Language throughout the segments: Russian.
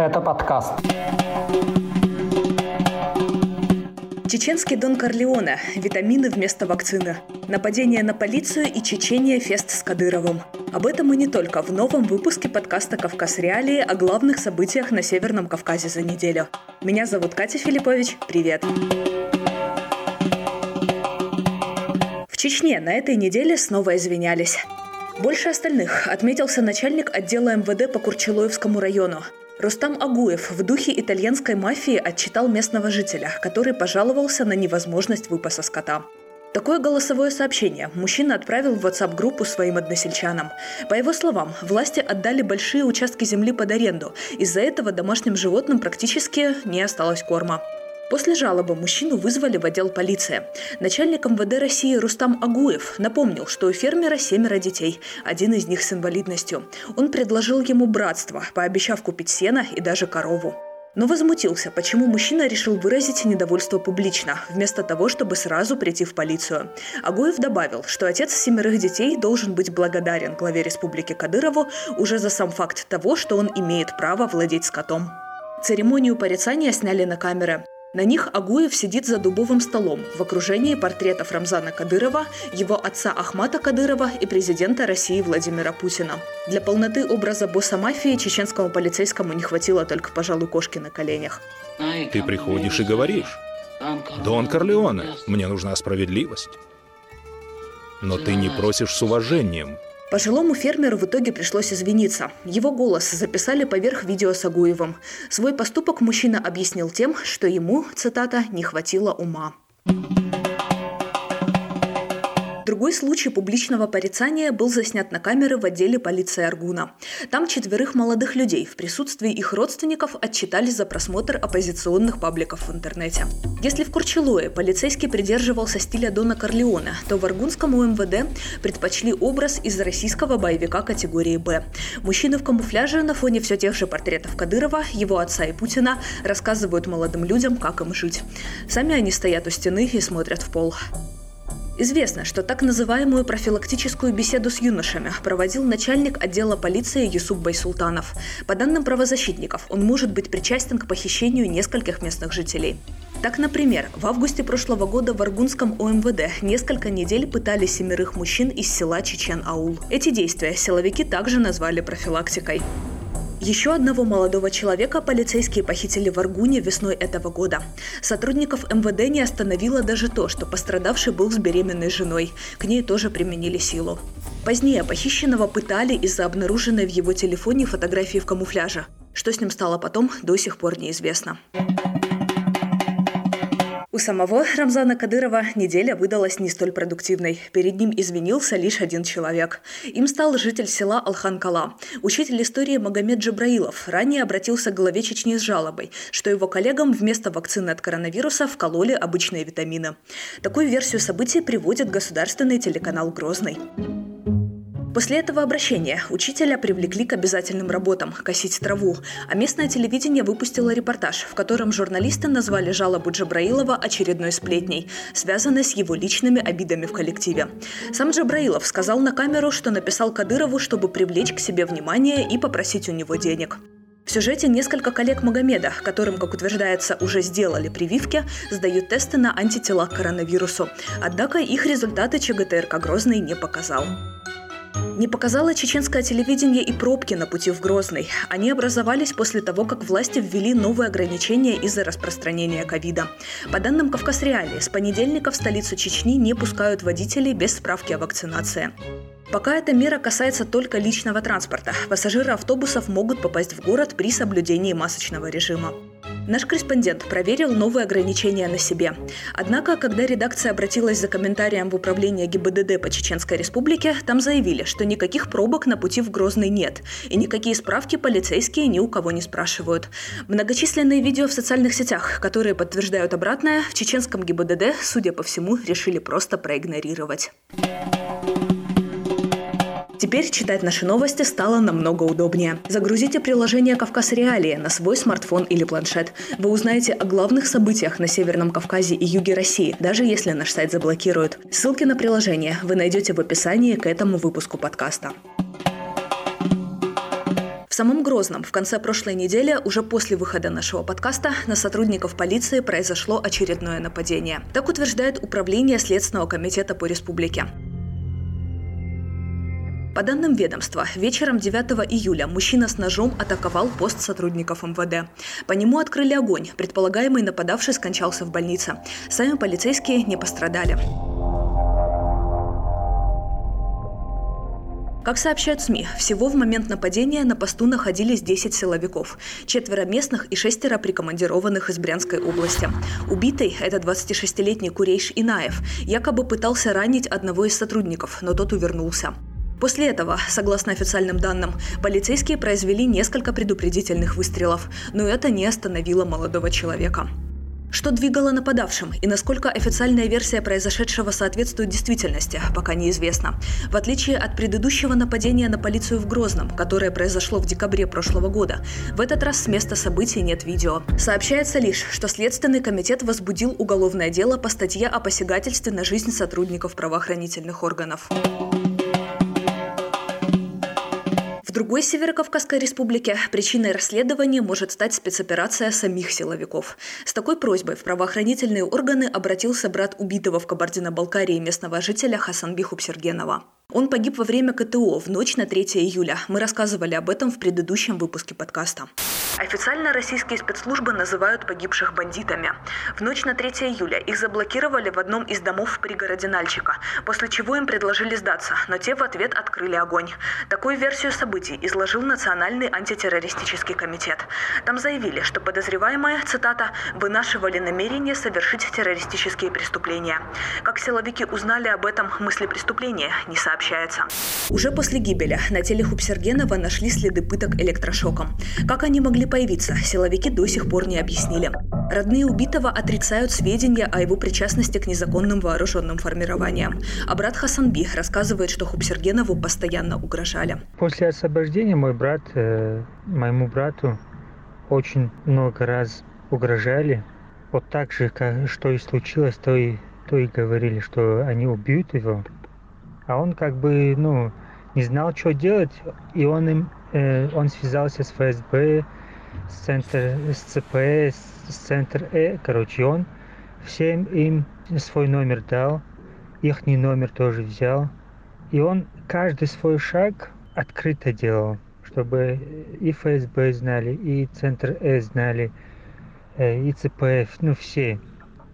Это подкаст. Чеченский Дон Корлеоне. Витамины вместо вакцины. Нападение на полицию и Чечения фест с Кадыровым. Об этом и не только в новом выпуске подкаста «Кавказ Реалии» о главных событиях на Северном Кавказе за неделю. Меня зовут Катя Филиппович. Привет! В Чечне на этой неделе снова извинялись. Больше остальных отметился начальник отдела МВД по Курчелоевскому району. Рустам Агуев в духе итальянской мафии отчитал местного жителя, который пожаловался на невозможность выпаса скота. Такое голосовое сообщение мужчина отправил в WhatsApp-группу своим односельчанам. По его словам, власти отдали большие участки земли под аренду. Из-за этого домашним животным практически не осталось корма. После жалобы мужчину вызвали в отдел полиции. Начальник МВД России Рустам Агуев напомнил, что у фермера семеро детей, один из них с инвалидностью. Он предложил ему братство, пообещав купить сено и даже корову. Но возмутился, почему мужчина решил выразить недовольство публично, вместо того, чтобы сразу прийти в полицию. Агуев добавил, что отец семерых детей должен быть благодарен главе республики Кадырову уже за сам факт того, что он имеет право владеть скотом. Церемонию порицания сняли на камеры. На них Агуев сидит за дубовым столом в окружении портретов Рамзана Кадырова, его отца Ахмата Кадырова и президента России Владимира Путина. Для полноты образа босса мафии чеченскому полицейскому не хватило только, пожалуй, кошки на коленях. Ты приходишь и говоришь, «Дон Корлеоне, мне нужна справедливость». Но ты не просишь с уважением – Пожилому фермеру в итоге пришлось извиниться. Его голос записали поверх видео с Агуевым. Свой поступок мужчина объяснил тем, что ему, цитата, «не хватило ума». Другой случай публичного порицания был заснят на камеры в отделе полиции Аргуна. Там четверых молодых людей в присутствии их родственников отчитались за просмотр оппозиционных пабликов в интернете. Если в Курчелое полицейский придерживался стиля Дона Корлеона, то в Аргунском УМВД предпочли образ из российского боевика категории «Б». Мужчины в камуфляже на фоне все тех же портретов Кадырова, его отца и Путина рассказывают молодым людям, как им жить. Сами они стоят у стены и смотрят в пол. Известно, что так называемую профилактическую беседу с юношами проводил начальник отдела полиции Юсуп Байсултанов. По данным правозащитников, он может быть причастен к похищению нескольких местных жителей. Так, например, в августе прошлого года в Аргунском ОМВД несколько недель пытали семерых мужчин из села Чечен-Аул. Эти действия силовики также назвали профилактикой. Еще одного молодого человека полицейские похитили в Аргуне весной этого года. Сотрудников МВД не остановило даже то, что пострадавший был с беременной женой. К ней тоже применили силу. Позднее похищенного пытали из-за обнаруженной в его телефоне фотографии в камуфляже. Что с ним стало потом, до сих пор неизвестно. Самого Рамзана Кадырова неделя выдалась не столь продуктивной. Перед ним извинился лишь один человек. Им стал житель села Алхан-Кала. Учитель истории Магомед Джабраилов ранее обратился к главе Чечни с жалобой, что его коллегам вместо вакцины от коронавируса вкололи обычные витамины. Такую версию событий приводит государственный телеканал «Грозный». После этого обращения учителя привлекли к обязательным работам – косить траву, а местное телевидение выпустило репортаж, в котором журналисты назвали жалобу Джабраилова очередной сплетней, связанной с его личными обидами в коллективе. Сам Джабраилов сказал на камеру, что написал Кадырову, чтобы привлечь к себе внимание и попросить у него денег. В сюжете несколько коллег Магомеда, которым, как утверждается, уже сделали прививки, сдают тесты на антитела к коронавирусу. Однако их результаты ЧГТРК Грозный не показал. Не показало чеченское телевидение и пробки на пути в Грозный. Они образовались после того, как власти ввели новые ограничения из-за распространения ковида. По данным Кавказ Реалии, с понедельника в столицу Чечни не пускают водителей без справки о вакцинации. Пока эта мера касается только личного транспорта, пассажиры автобусов могут попасть в город при соблюдении масочного режима. Наш корреспондент проверил новые ограничения на себе. Однако, когда редакция обратилась за комментарием в управление ГИБДД по Чеченской Республике, там заявили, что никаких пробок на пути в Грозный нет, и никакие справки полицейские ни у кого не спрашивают. Многочисленные видео в социальных сетях, которые подтверждают обратное, в чеченском ГИБДД, судя по всему, решили просто проигнорировать. Теперь читать наши новости стало намного удобнее. Загрузите приложение «Кавказ Реалии» на свой смартфон или планшет. Вы узнаете о главных событиях на Северном Кавказе и юге России, даже если наш сайт заблокируют. Ссылки на приложение вы найдете в описании к этому выпуску подкаста. В самом Грозном в конце прошлой недели, уже после выхода нашего подкаста, на сотрудников полиции произошло очередное нападение. Так утверждает Управление Следственного комитета по республике. По данным ведомства, вечером 9 июля мужчина с ножом атаковал пост сотрудников МВД. По нему открыли огонь. Предполагаемый нападавший скончался в больнице. Сами полицейские не пострадали. Как сообщают СМИ, всего в момент нападения на посту находились 10 силовиков, четверо местных и шестеро прикомандированных из Брянской области. Убитый – это 26-летний Курейш Инаев, якобы пытался ранить одного из сотрудников, но тот увернулся. После этого, согласно официальным данным, полицейские произвели несколько предупредительных выстрелов, но это не остановило молодого человека. Что двигало нападавшим и насколько официальная версия произошедшего соответствует действительности, пока неизвестно. В отличие от предыдущего нападения на полицию в Грозном, которое произошло в декабре прошлого года, в этот раз с места событий нет видео. Сообщается лишь, что Следственный комитет возбудил уголовное дело по статье о посягательстве на жизнь сотрудников правоохранительных органов. Другой Северокавказской республике причиной расследования может стать спецоперация самих силовиков. С такой просьбой в правоохранительные органы обратился брат убитого в Кабардино-Балкарии местного жителя Хасанбиху Сергенова. Он погиб во время КТО в ночь на 3 июля. Мы рассказывали об этом в предыдущем выпуске подкаста. Официально российские спецслужбы называют погибших бандитами. В ночь на 3 июля их заблокировали в одном из домов в пригороде Нальчика, после чего им предложили сдаться, но те в ответ открыли огонь. Такую версию событий изложил Национальный антитеррористический комитет. Там заявили, что подозреваемые, цитата, «вынашивали намерение совершить террористические преступления». Как силовики узнали об этом мысли преступления, не сообщается. Уже после гибели на теле Хупсергенова нашли следы пыток электрошоком. Как они могли появиться, силовики до сих пор не объяснили. Родные убитого отрицают сведения о его причастности к незаконным вооруженным формированиям. А брат Хасанби рассказывает, что Хупсергенову постоянно угрожали. После освобождения мой брат, э, моему брату очень много раз угрожали. Вот так же, как, что и случилось, то и, то и говорили, что они убьют его а он как бы, ну, не знал, что делать, и он им, э, он связался с ФСБ, с центр, с ЦП, с, с центр Э, короче, он всем им свой номер дал, их номер тоже взял, и он каждый свой шаг открыто делал, чтобы и ФСБ знали, и центр Э знали, э, и ЦПФ, ну все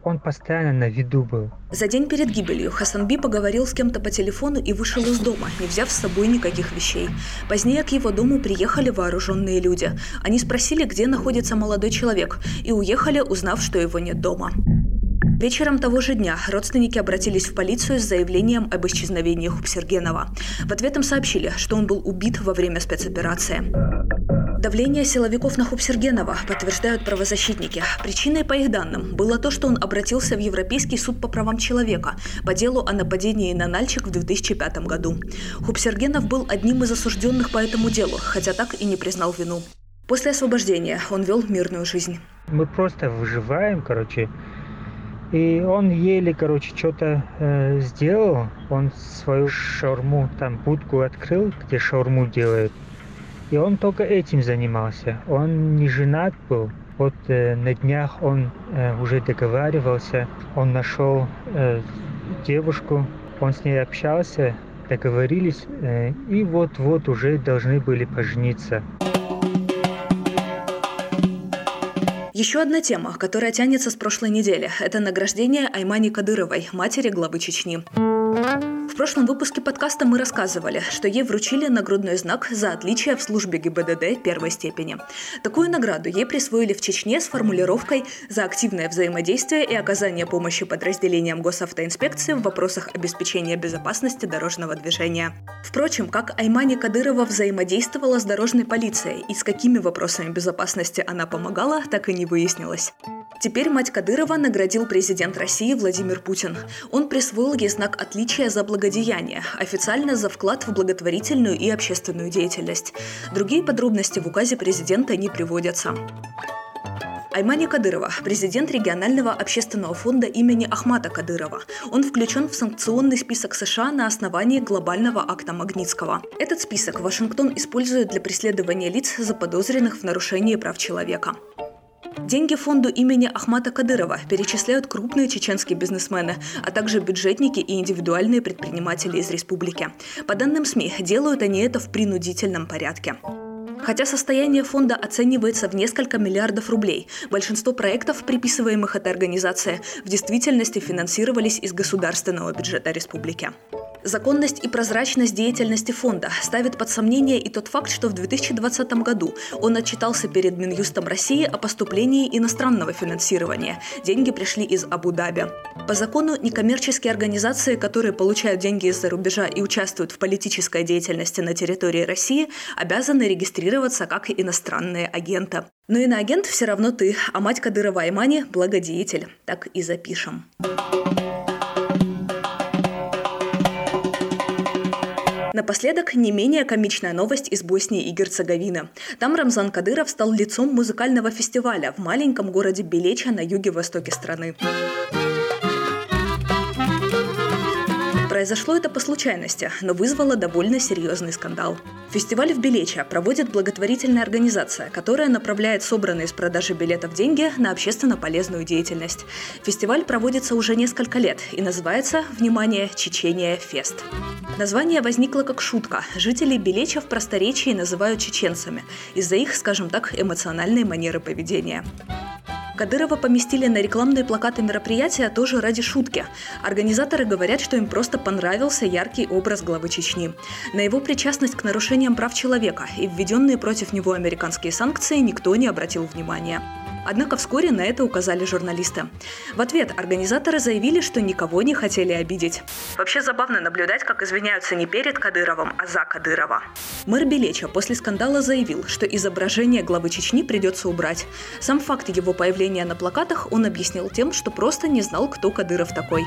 он постоянно на виду был. За день перед гибелью Хасанби поговорил с кем-то по телефону и вышел из дома, не взяв с собой никаких вещей. Позднее к его дому приехали вооруженные люди. Они спросили, где находится молодой человек, и уехали, узнав, что его нет дома. Вечером того же дня родственники обратились в полицию с заявлением об исчезновении Хупсергенова. В ответ им сообщили, что он был убит во время спецоперации. Давление силовиков на Хупсергенова подтверждают правозащитники. Причиной, по их данным, было то, что он обратился в Европейский суд по правам человека по делу о нападении на Нальчик в 2005 году. Хупсергенов был одним из осужденных по этому делу, хотя так и не признал вину. После освобождения он вел мирную жизнь. Мы просто выживаем, короче, и он еле, короче, что-то э, сделал. Он свою шаурму, там, будку открыл, где шаурму делают. И он только этим занимался. Он не женат был. Вот э, на днях он э, уже договаривался. Он нашел э, девушку. Он с ней общался, договорились. Э, и вот-вот уже должны были пожениться. Еще одна тема, которая тянется с прошлой недели, это награждение Аймани Кадыровой, матери главы Чечни. В прошлом выпуске подкаста мы рассказывали, что ей вручили нагрудной знак за отличие в службе ГИБДД первой степени. Такую награду ей присвоили в Чечне с формулировкой «за активное взаимодействие и оказание помощи подразделениям госавтоинспекции в вопросах обеспечения безопасности дорожного движения». Впрочем, как Аймани Кадырова взаимодействовала с дорожной полицией и с какими вопросами безопасности она помогала, так и не выяснилось. Теперь мать Кадырова наградил президент России Владимир Путин. Он присвоил ей знак отличия за благодеяние, официально за вклад в благотворительную и общественную деятельность. Другие подробности в указе президента не приводятся. Аймани Кадырова, президент регионального общественного фонда имени Ахмата Кадырова. Он включен в санкционный список США на основании глобального акта Магнитского. Этот список Вашингтон использует для преследования лиц, заподозренных в нарушении прав человека. Деньги фонду имени Ахмата Кадырова перечисляют крупные чеченские бизнесмены, а также бюджетники и индивидуальные предприниматели из республики. По данным СМИ, делают они это в принудительном порядке. Хотя состояние фонда оценивается в несколько миллиардов рублей, большинство проектов, приписываемых этой организации, в действительности финансировались из государственного бюджета республики. Законность и прозрачность деятельности фонда ставит под сомнение и тот факт, что в 2020 году он отчитался перед Минюстом России о поступлении иностранного финансирования. Деньги пришли из Абу-Даби. По закону некоммерческие организации, которые получают деньги из-за рубежа и участвуют в политической деятельности на территории России, обязаны регистрироваться как иностранные агенты. Но и на агент все равно ты, а мать Кадырова Аймани – благодетель. Так и запишем. Напоследок, не менее комичная новость из Боснии и Герцеговины. Там Рамзан Кадыров стал лицом музыкального фестиваля в маленьком городе Белеча на юге-востоке страны. Произошло это по случайности, но вызвало довольно серьезный скандал. Фестиваль в Белече проводит благотворительная организация, которая направляет собранные с продажи билетов деньги на общественно полезную деятельность. Фестиваль проводится уже несколько лет и называется, внимание, Чечения Фест. Название возникло как шутка. Жители Белеча в просторечии называют чеченцами из-за их, скажем так, эмоциональной манеры поведения. Кадырова поместили на рекламные плакаты мероприятия тоже ради шутки. Организаторы говорят, что им просто понравился яркий образ главы Чечни. На его причастность к нарушениям прав человека и введенные против него американские санкции никто не обратил внимания. Однако вскоре на это указали журналисты. В ответ организаторы заявили, что никого не хотели обидеть. Вообще забавно наблюдать, как извиняются не перед Кадыровым, а за Кадырова. Мэр Белеча после скандала заявил, что изображение главы Чечни придется убрать. Сам факт его появления на плакатах он объяснил тем, что просто не знал, кто Кадыров такой.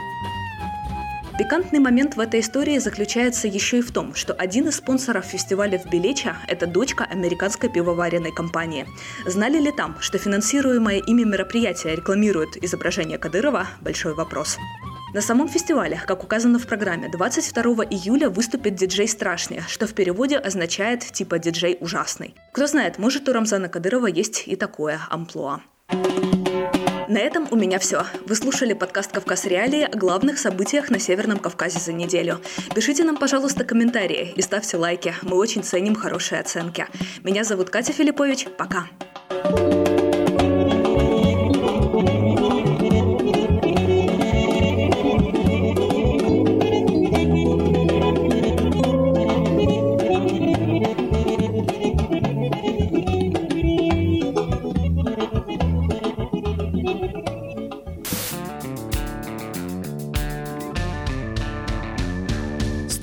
Пикантный момент в этой истории заключается еще и в том, что один из спонсоров фестиваля в Белеча – это дочка американской пивоваренной компании. Знали ли там, что финансируемое ими мероприятие рекламирует изображение Кадырова – большой вопрос. На самом фестивале, как указано в программе, 22 июля выступит диджей «Страшный», что в переводе означает типа «диджей ужасный». Кто знает, может у Рамзана Кадырова есть и такое амплуа. На этом у меня все. Вы слушали подкаст «Кавказ Реалии» о главных событиях на Северном Кавказе за неделю. Пишите нам, пожалуйста, комментарии и ставьте лайки. Мы очень ценим хорошие оценки. Меня зовут Катя Филиппович. Пока.